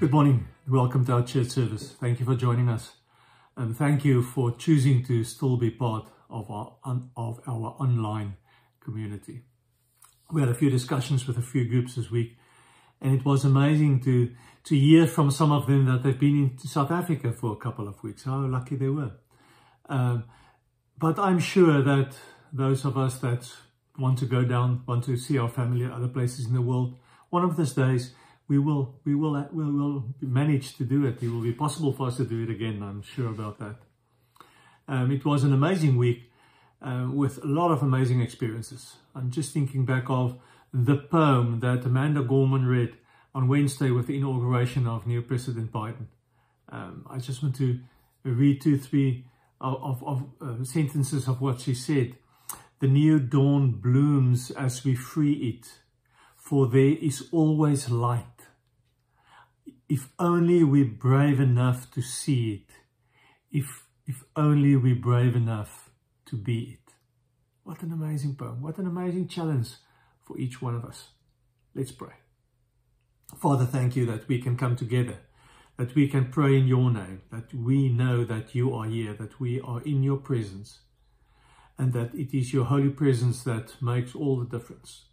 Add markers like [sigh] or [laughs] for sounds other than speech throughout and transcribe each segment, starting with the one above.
Good morning. Welcome to our church service. Thank you for joining us. And thank you for choosing to still be part of our, of our online community. We had a few discussions with a few groups this week and it was amazing to, to hear from some of them that they've been in South Africa for a couple of weeks, how lucky they were. Um, but I'm sure that those of us that want to go down, want to see our family at other places in the world, one of these days we will, we will, we will manage to do it. It will be possible for us to do it again. I'm sure about that. Um, it was an amazing week uh, with a lot of amazing experiences. I'm just thinking back of the poem that Amanda Gorman read on Wednesday with the inauguration of new President Biden. Um, I just want to read two, three of, of, uh, sentences of what she said. The new dawn blooms as we free it, for there is always light if only we're brave enough to see it, if, if only we're brave enough to be it. What an amazing poem. What an amazing challenge for each one of us. Let's pray. Father, thank you that we can come together, that we can pray in your name, that we know that you are here, that we are in your presence, and that it is your holy presence that makes all the difference.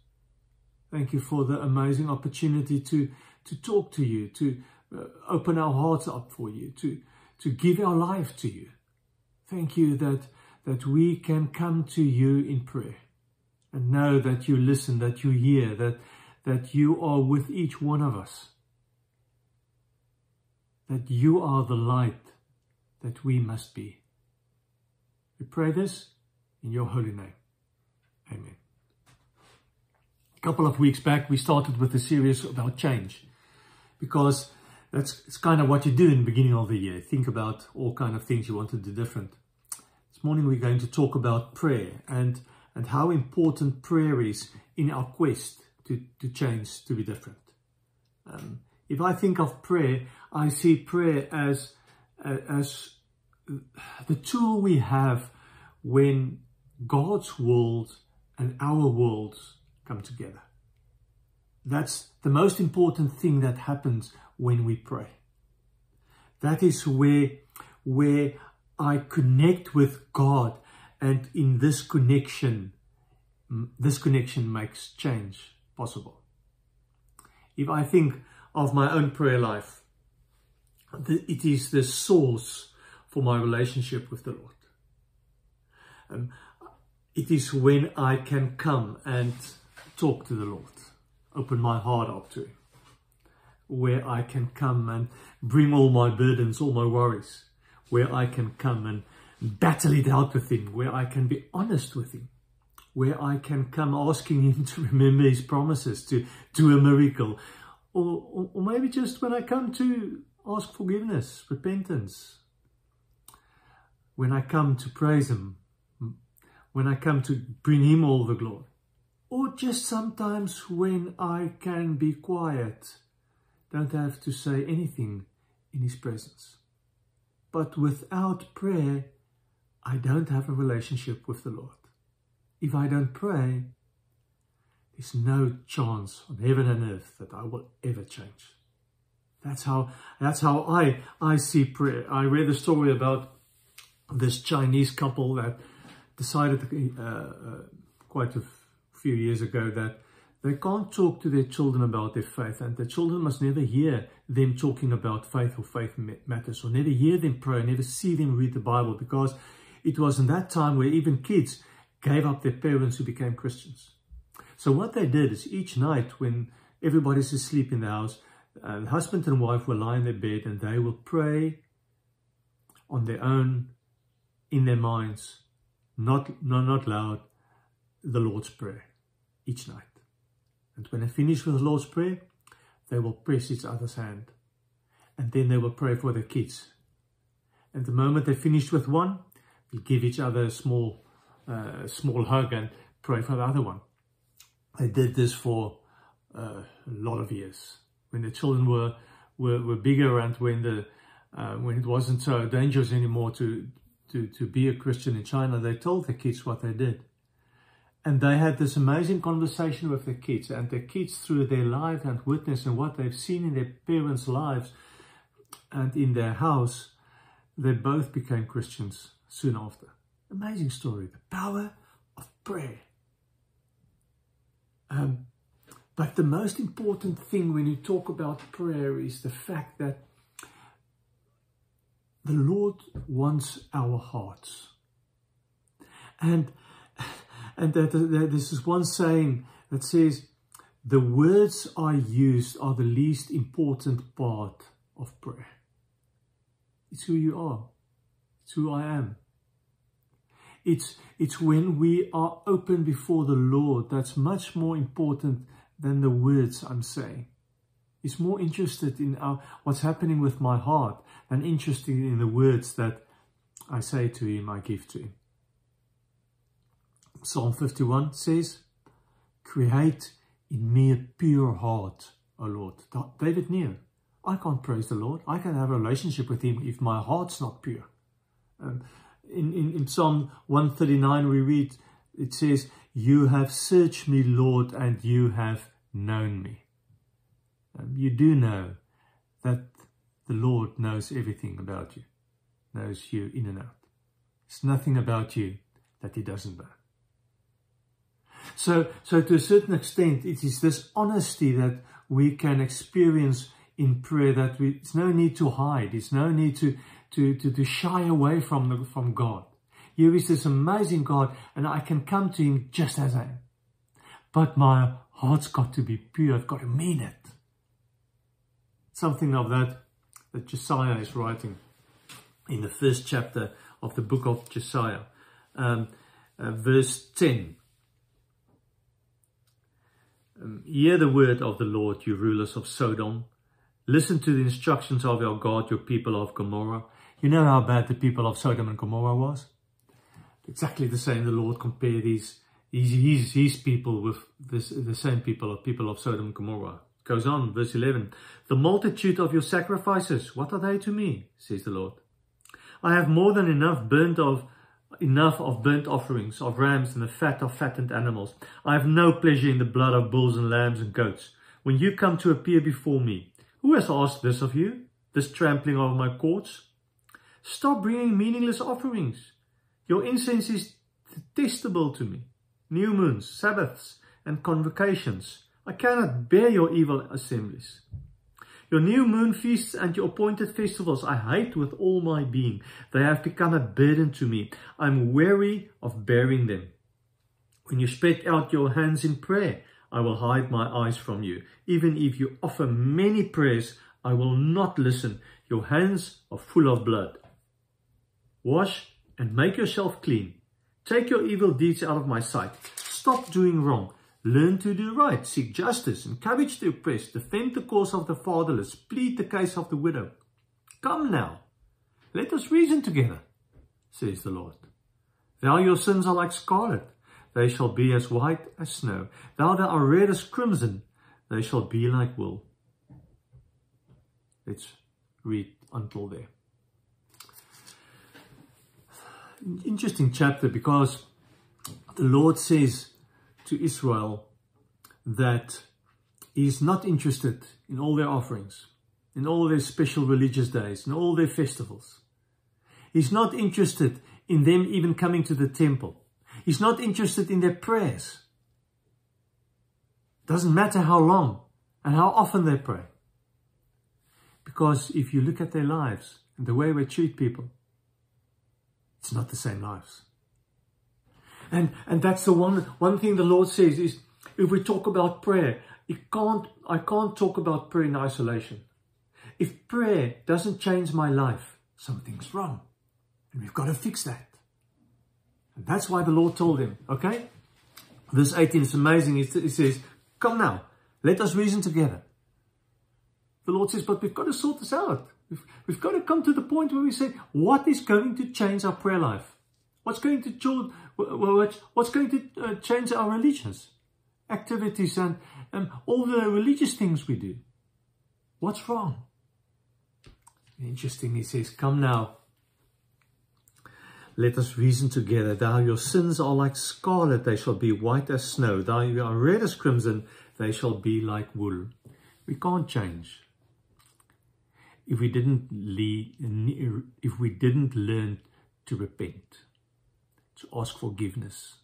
Thank you for the amazing opportunity to to talk to you, to uh, open our hearts up for you, to, to give our life to you. Thank you that, that we can come to you in prayer and know that you listen, that you hear, that, that you are with each one of us, that you are the light that we must be. We pray this in your holy name. Amen. A couple of weeks back, we started with a series about change because that's it's kind of what you do in the beginning of the year. Think about all kind of things you want to do different. This morning we're going to talk about prayer and and how important prayer is in our quest to, to change, to be different. Um, if I think of prayer, I see prayer as, uh, as the tool we have when God's world and our worlds come together. That's the most important thing that happens when we pray. That is where, where I connect with God and in this connection, this connection makes change possible. If I think of my own prayer life, it is the source for my relationship with the Lord. Um, it is when I can come and talk to the Lord open my heart up to, where I can come and bring all my burdens, all my worries, where I can come and battle it out with him, where I can be honest with him, where I can come asking him to remember his promises, to do a miracle, or, or, or maybe just when I come to ask forgiveness, repentance, when I come to praise him, when I come to bring him all the glory or just sometimes when I can be quiet, don't have to say anything in His presence. But without prayer, I don't have a relationship with the Lord. If I don't pray, there's no chance on heaven and earth that I will ever change. That's how, that's how I, I see prayer. I read a story about this Chinese couple that decided uh, uh, quite a few years ago that they can't talk to their children about their faith and the children must never hear them talking about faith or faith matters or never hear them pray, never see them read the Bible because it was in that time where even kids gave up their parents who became Christians. So what they did is each night when everybody's asleep in the house, uh, the husband and wife will lie in their bed and they will pray on their own, in their minds, not, not, not loud, the Lord's Prayer each night. And when they finish with the Lord's Prayer, they will press each other's hand. And then they will pray for their kids. And the moment they finish with one, they give each other a small, uh, small hug and pray for the other one. They did this for uh, a lot of years. When the children were, were, were bigger and when, the, uh, when it wasn't so dangerous anymore to, to, to be a Christian in China, they told the kids what they did. And they had this amazing conversation with their kids, and their kids, through their life and witness and what they've seen in their parents' lives and in their house, they both became Christians soon after. Amazing story. The power of prayer. Um, but the most important thing when you talk about prayer is the fact that the Lord wants our hearts. And, and that this is one saying that says, the words I use are the least important part of prayer. It's who you are. It's who I am. It's, it's when we are open before the Lord that's much more important than the words I'm saying. He's more interested in our, what's happening with my heart than interested in the words that I say to him, I give to him. Psalm 51 says, Create in me a pure heart, O Lord. David knew, I can't praise the Lord. I can have a relationship with him if my heart's not pure. Um, in, in, in Psalm 139 we read, it says, You have searched me, Lord, and you have known me. Um, you do know that the Lord knows everything about you, knows you in and out. There's nothing about you that he doesn't know. So, so to a certain extent, it is this honesty that we can experience in prayer that we, it's no need to hide. It's no need to, to, to, to shy away from, the, from God. Here is this amazing God and I can come to him just as I am. But my heart's got to be pure. I've got to mean it. Something of that that Josiah is writing in the first chapter of the book of Josiah. Um, uh, verse 10. Um, hear the word of the Lord, you rulers of Sodom. Listen to the instructions of your God, your people of Gomorrah. You know how bad the people of Sodom and Gomorrah was? Exactly the same. The Lord compared these, these his, his people with this, the same people of people of Sodom and Gomorrah. Goes on, verse 11. The multitude of your sacrifices, what are they to me? says the Lord. I have more than enough burnt of enough of burnt offerings, of rams and the fat of fattened animals. I have no pleasure in the blood of bulls and lambs and goats. When you come to appear before me, who has asked this of you? This trampling of my courts? Stop bringing meaningless offerings. Your incense is detestable to me. New moons, Sabbaths, and convocations. I cannot bear your evil assemblies. Your new moon feasts and your appointed festivals I hate with all my being. They have become a burden to me. I'm weary of bearing them. When you spread out your hands in prayer, I will hide my eyes from you. Even if you offer many prayers, I will not listen. Your hands are full of blood. Wash and make yourself clean. Take your evil deeds out of my sight. Stop doing wrong. Learn to do right, seek justice, encourage the oppressed, defend the cause of the fatherless, plead the case of the widow. Come now, let us reason together, says the Lord. Though your sins are like scarlet, they shall be as white as snow. Though they are red as crimson, they shall be like wool. Let's read until there. Interesting chapter because the Lord says to Israel that is not interested in all their offerings, in all their special religious days, in all their festivals. He's not interested in them even coming to the temple. He's not interested in their prayers. Doesn't matter how long and how often they pray. Because if you look at their lives and the way we treat people, it's not the same lives. And, and that's the one, one thing the Lord says is if we talk about prayer, it can't, I can't talk about prayer in isolation. If prayer doesn't change my life, something's wrong. And we've got to fix that. And that's why the Lord told him, okay? Verse 18 is amazing. It says, come now, let us reason together. The Lord says, but we've got to sort this out. We've, we've got to come to the point where we say, what is going to change our prayer life? What's going to change, what's going to uh, change our religions, activities and, and all the religious things we do? What's wrong? Interesting, he says, come now. let us reason together. Thou your sins are like scarlet, they shall be white as snow. Thou you are red as crimson, they shall be like wool. We can't change. If we didn't lead, if we didn't learn to repent, to ask forgiveness,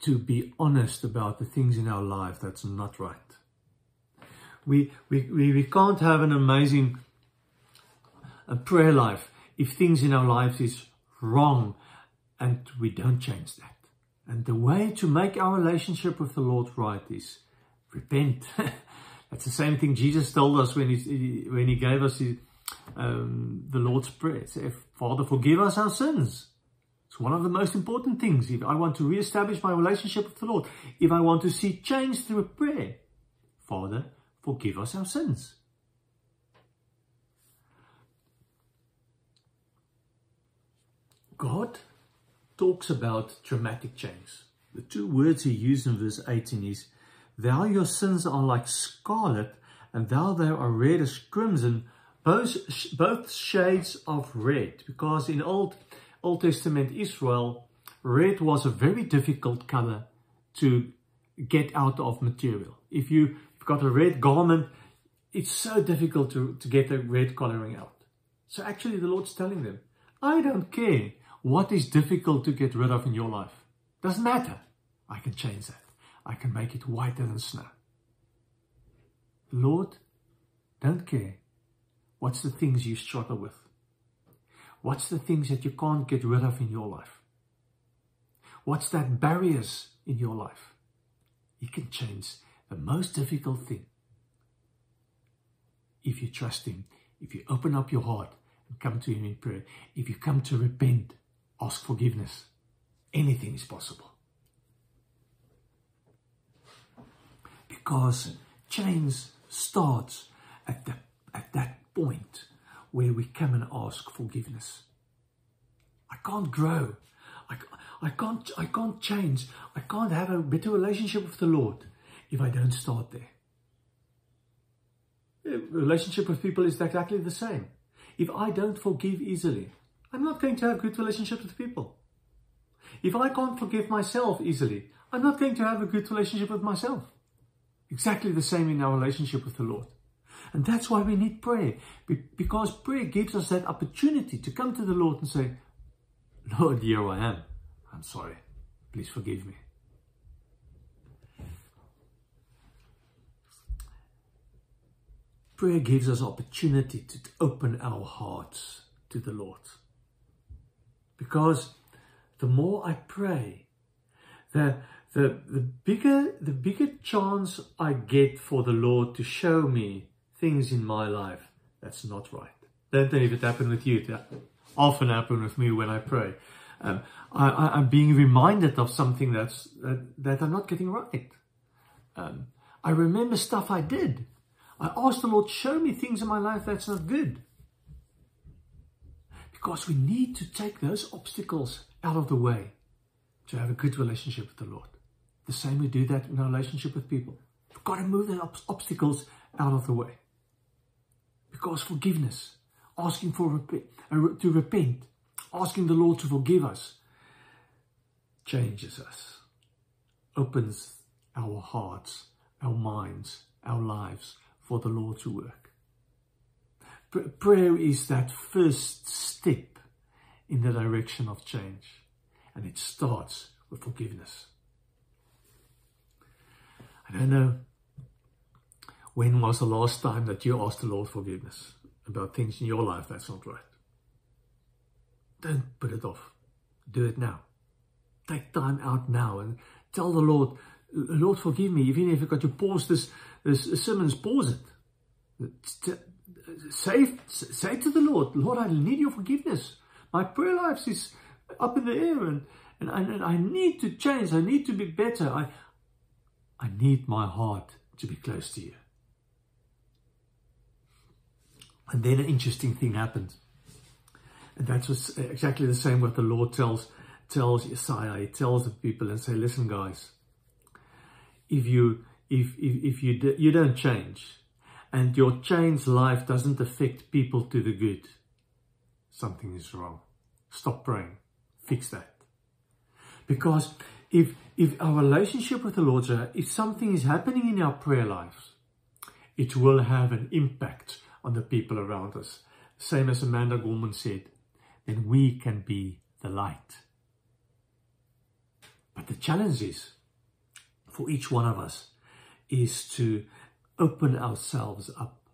to be honest about the things in our life that's not right. We, we, we, we can't have an amazing a prayer life if things in our lives is wrong and we don't change that. And the way to make our relationship with the Lord right is repent. [laughs] That's the same thing Jesus told us when he, when he gave us his, um, the Lord's Prayer. Say, Father, forgive us our sins. One of the most important things. If I want to re-establish my relationship with the Lord, if I want to see change through prayer, Father, forgive us our sins. God talks about dramatic change. The two words he used in verse 18 is, Thou your sins are like scarlet, and thou they are red as crimson, both, both shades of red. Because in Old, Old Testament Israel, red was a very difficult color to get out of material. If you've got a red garment, it's so difficult to, to get the red coloring out. So actually the Lord's telling them, I don't care what is difficult to get rid of in your life. Doesn't matter. I can change that. I can make it whiter than snow. Lord, don't care. What's the things you struggle with? What's the things that you can't get rid of in your life? What's that barriers in your life? He can change the most difficult thing. If you trust Him, if you open up your heart and come to Him in prayer, if you come to repent, ask forgiveness, anything is possible. Because change starts at, the, at that point where we come and ask forgiveness. I can't grow. I, I, can't, I can't change. I can't have a better relationship with the Lord if I don't start there. Eh, relationship with people is exactly the same. If I don't forgive easily, I'm not going to have good relationships with people. If I can't forgive myself easily, I'm not going to have a good relationship with myself. Exactly the same in our relationship with the Lord. And that's why we need prayer. Because prayer gives us that opportunity to come to the Lord and say, Lord, here I am. I'm sorry. Please forgive me. Prayer gives us opportunity to open our hearts to the Lord. Because the more I pray, the, the, the, bigger, the bigger chance I get for the Lord to show me things in my life that's not right. Don't know if it happened with you. It often happen with me when I pray. Um, I, am being reminded of something that's that, that I'm not getting right. Um, I remember stuff I did. I asked the Lord, show me things in my life that's not good. Because we need to take those obstacles out of the way to have a good relationship with the Lord. The same we do that in our relationship with people. We've got to move the obstacles out of the way. Because forgiveness, asking for uh, to repent, asking the Lord to forgive us, changes us, opens our hearts, our minds, our lives for the Lord to work. Prayer is that first step in the direction of change, and it starts with forgiveness. I don't know when was the last time that you asked the Lord forgiveness about things in your life that's not right. Don't put it off. Do it now. Take time out now and tell the Lord, Lord, forgive me. Even if you've got to pause this, this sermon, pause it say, say to the Lord, Lord, I need your forgiveness. My prayer life is up in the air and, and, and I need to change. I need to be better. I, I need my heart to be close to you. And then an interesting thing happens. And that was uh, exactly the same what the Lord tells tells Isaiah. He tells the people and say, listen guys, if you if if, if you you don't change, and your changed life doesn't affect people to the good, something is wrong. Stop praying. fix that. Because if, if our relationship with the Lord, uh, if something is happening in our prayer lives, it will have an impact on the people around us. Same as Amanda Gorman said, then we can be the light. But the challenge is, for each one of us, is to open ourselves up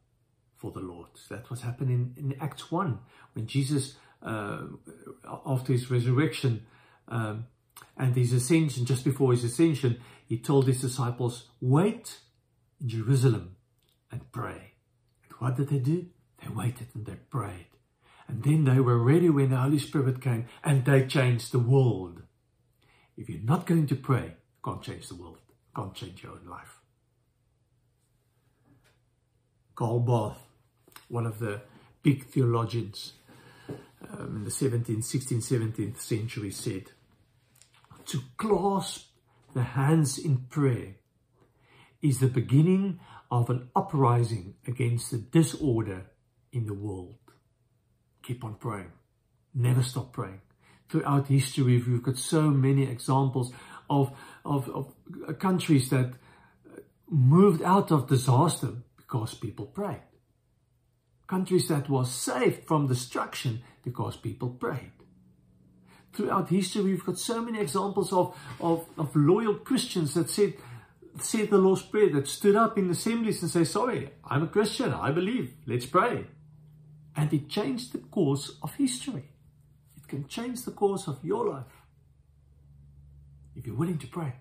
for the Lord. That was happening in, Acts 1 when Jesus, uh, after his resurrection um, and his ascension, just before his ascension, he told his disciples, wait in Jerusalem and pray. What did they do? They waited and they prayed. And then they were ready when the Holy Spirit came and they changed the world. If you're not going to pray, you can't change the world. You can't change your own life. Karl Barth, one of the big theologians um, in the 17th, 16th, 17th century said, to clasp the hands in prayer is the beginning of an uprising against the disorder in the world. Keep on praying. Never stop praying. Throughout history, we've got so many examples of, of, of countries that moved out of disaster because people prayed. Countries that was saved from destruction because people prayed. Throughout history, we've got so many examples of, of, of loyal Christians that said, said the Lord's Prayer, that stood up in assemblies and say, sorry, I'm a Christian, I believe, let's pray. And it changed the course of history. It can change the course of your life if you're willing to pray.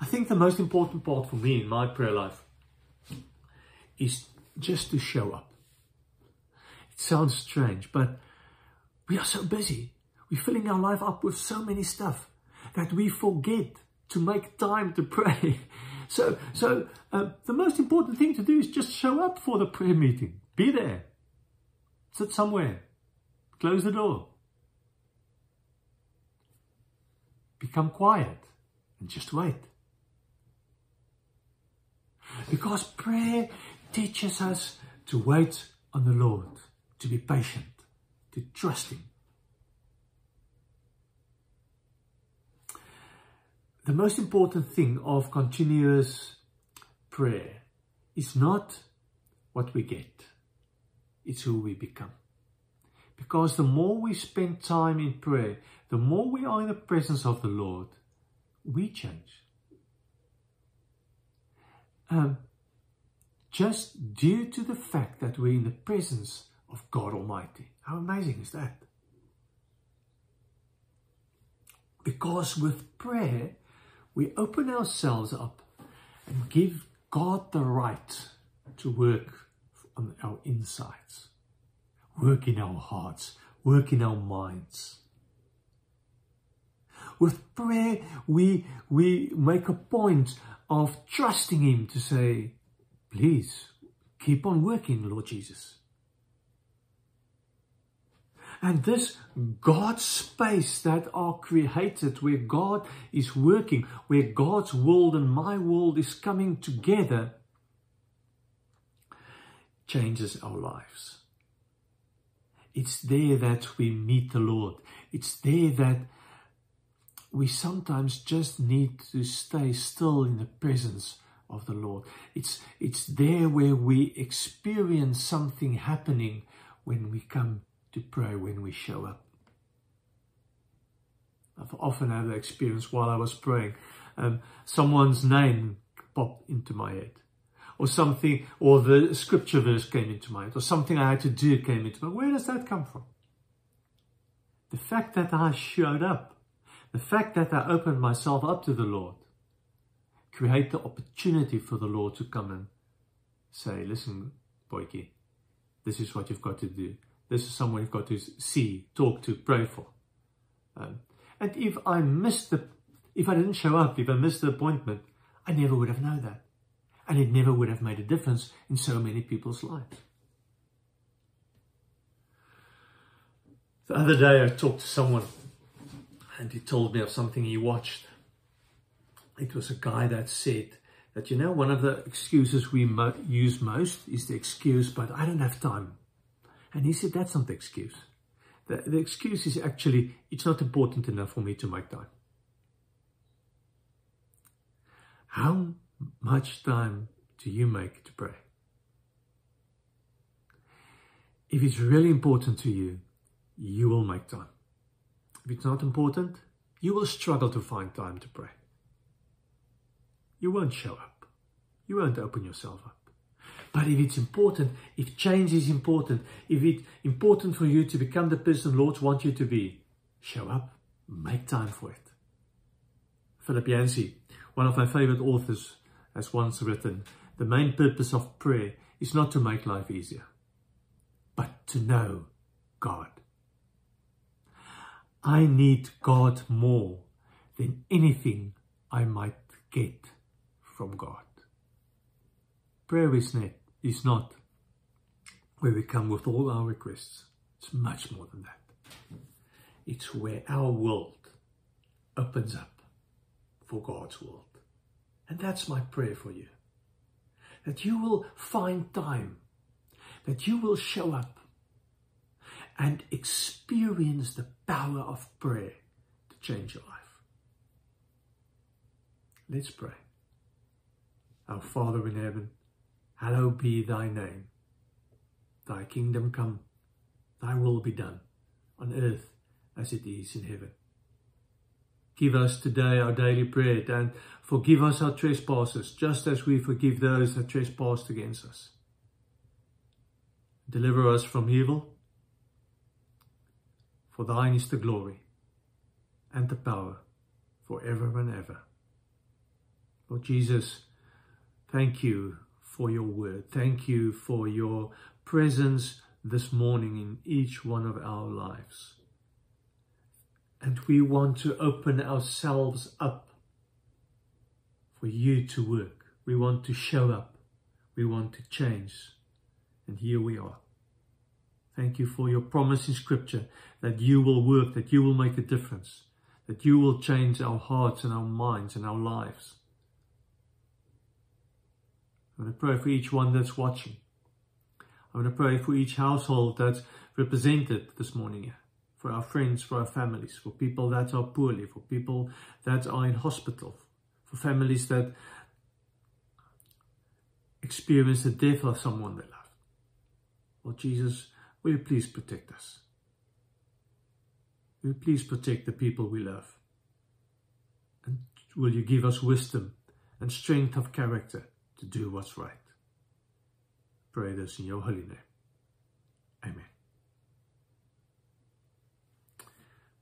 I think the most important part for me in my prayer life is just to show up. It sounds strange, but we are so busy. We're filling our life up with so many stuff that we forget to make time to pray. [laughs] So, so uh, the most important thing to do is just show up for the prayer meeting. Be there. Sit somewhere. Close the door. Become quiet and just wait. Because prayer teaches us to wait on the Lord, to be patient, to trust Him. The most important thing of continuous prayer is not what we get, it's who we become. Because the more we spend time in prayer, the more we are in the presence of the Lord, we change. Um, just due to the fact that we're in the presence of God Almighty. How amazing is that? Because with prayer, we open ourselves up and give God the right to work on our insides, work in our hearts, work in our minds. With prayer, we, we make a point of trusting Him to say, please keep on working, Lord Jesus. And this God space that are created where God is working, where God's world and my world is coming together, changes our lives. It's there that we meet the Lord. It's there that we sometimes just need to stay still in the presence of the Lord. It's, it's there where we experience something happening when we come to pray when we show up. I've often had the experience while I was praying, um, someone's name popped into my head, or something, or the scripture verse came into my head, or something I had to do came into my. Where does that come from? The fact that I showed up, the fact that I opened myself up to the Lord, create the opportunity for the Lord to come and say, "Listen, boyki, this is what you've got to do." This is someone you've got to see, talk to, pray for. Um, and if I missed the, if I didn't show up, if I missed the appointment, I never would have known that. And it never would have made a difference in so many people's lives. The other day I talked to someone and he told me of something he watched. It was a guy that said that, you know, one of the excuses we mo use most is the excuse, but I don't have time. And he said, that's not the excuse. the, the excuse is actually, it's not important enough for me to make time. How much time do you make to pray? If it's really important to you, you will make time. If it's not important, you will struggle to find time to pray. You won't show up. You won't open yourself up. But if it's important, if change is important, if it's important for you to become the person Lord wants you to be, show up, make time for it. Philip Yancey, one of my favorite authors, has once written, the main purpose of prayer is not to make life easier, but to know God. I need God more than anything I might get from God. Prayer is not, where we come with all our requests. It's much more than that. It's where our world opens up for God's world. And that's my prayer for you. That you will find time, that you will show up and experience the power of prayer to change your life. Let's pray. Our Father in heaven, hallowed be thy name. Thy kingdom come, thy will be done, on earth as it is in heaven. Give us today our daily bread and forgive us our trespasses, just as we forgive those that trespass against us. Deliver us from evil, for thine is the glory and the power forever and ever. Lord Jesus, thank you for your word. Thank you for your presence this morning in each one of our lives. And we want to open ourselves up for you to work. We want to show up. We want to change. And here we are. Thank you for your promise in scripture that you will work, that you will make a difference, that you will change our hearts and our minds and our lives. I'm going to pray for each one that's watching. I'm going to pray for each household that's represented this morning for our friends, for our families, for people that are poorly, for people that are in hospital, for families that experience the death of someone they love. Lord Jesus, will you please protect us? Will you please protect the people we love? And will you give us wisdom and strength of character to do what's right? Pray this in your holy name. Amen.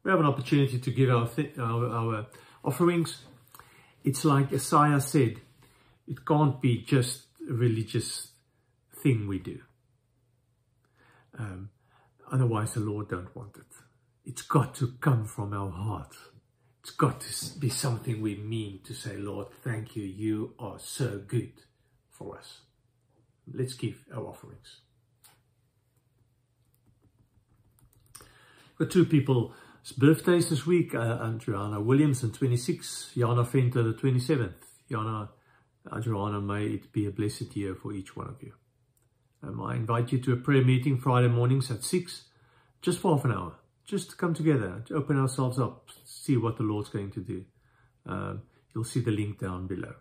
we have an opportunity to give our, our, our offerings. It's like Isaiah said, it can't be just a religious thing we do. Um, otherwise the Lord don't want it. It's got to come from our heart. It's got to be something we mean to say, Lord, thank you. You are so good for us. Let's give our offerings. Got two people's birthdays this week. Uh, Adriana Williamson, 26. Jana Venter, the 27th. Jana, Adriana, may it be a blessed year for each one of you. Um, I invite you to a prayer meeting Friday mornings at 6, just for half an hour. Just to come together, to open ourselves up, see what the Lord's going to do. Um, you'll see the link down below.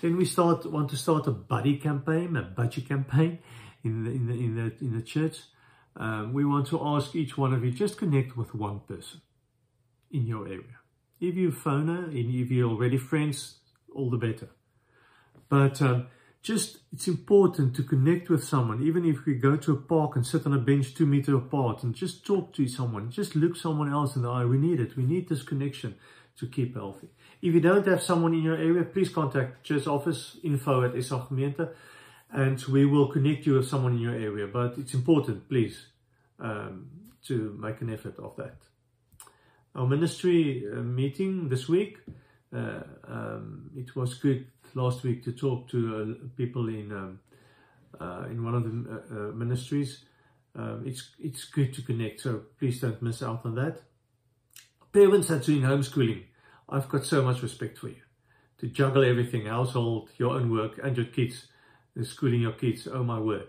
Then we start want to start a buddy campaign, a budget campaign in the in the in the in the church um, we want to ask each one of you just connect with one person in your area. If you phone her, if you're already friends, all the better. But um, just it's important to connect with someone, even if we go to a park and sit on a bench two meters apart and just talk to someone, just look someone else in the eye. We need it. We need this connection to keep healthy. If you don't have someone in your area, please contact church office info at SA and we will connect you with someone in your area. But it's important, please, um, to make an effort of that. Our ministry uh, meeting this week, uh, um, it was good last week to talk to uh, people in um, uh, in one of the uh, uh, ministries. Um, it's it's good to connect, so please don't miss out on that. Parents that are doing homeschooling, I've got so much respect for you to juggle everything, household, your own work, and your kids schooling your kids. Oh my word.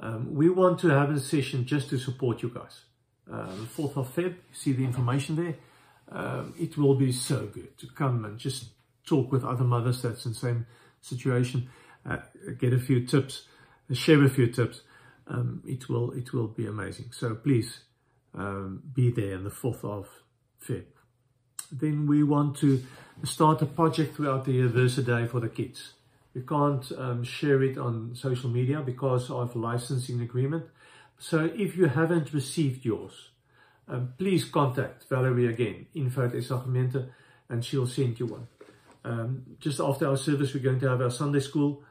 Um, we want to have a session just to support you guys. um, 4th of Feb. You see the information there. Um, it will be so good to come and just talk with other mothers that's in the same situation, uh, get a few tips, share a few tips. Um, it will it will be amazing. So please um, be there on the 4th of Feb. Then we want to start a project throughout the year, Verse Day for the kids. We can't um, share it on social media because of licensing agreement. So if you haven't received yours, um, please contact Valerie again, info at and she'll send you one. Um, just after our service, we're going to have our Sunday school.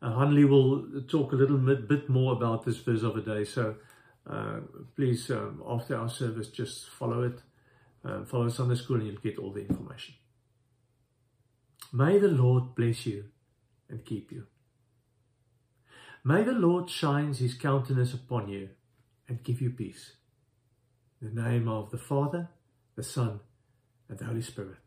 Uh, Hanley will talk a little bit, bit more about this verse of a day. So uh, please, um, after our service, just follow it. Uh, follow Sunday school and you'll get all the information. May the Lord bless you and keep you. May the Lord shines his countenance upon you and give you peace. In the name of the Father, the Son, and the Holy Spirit.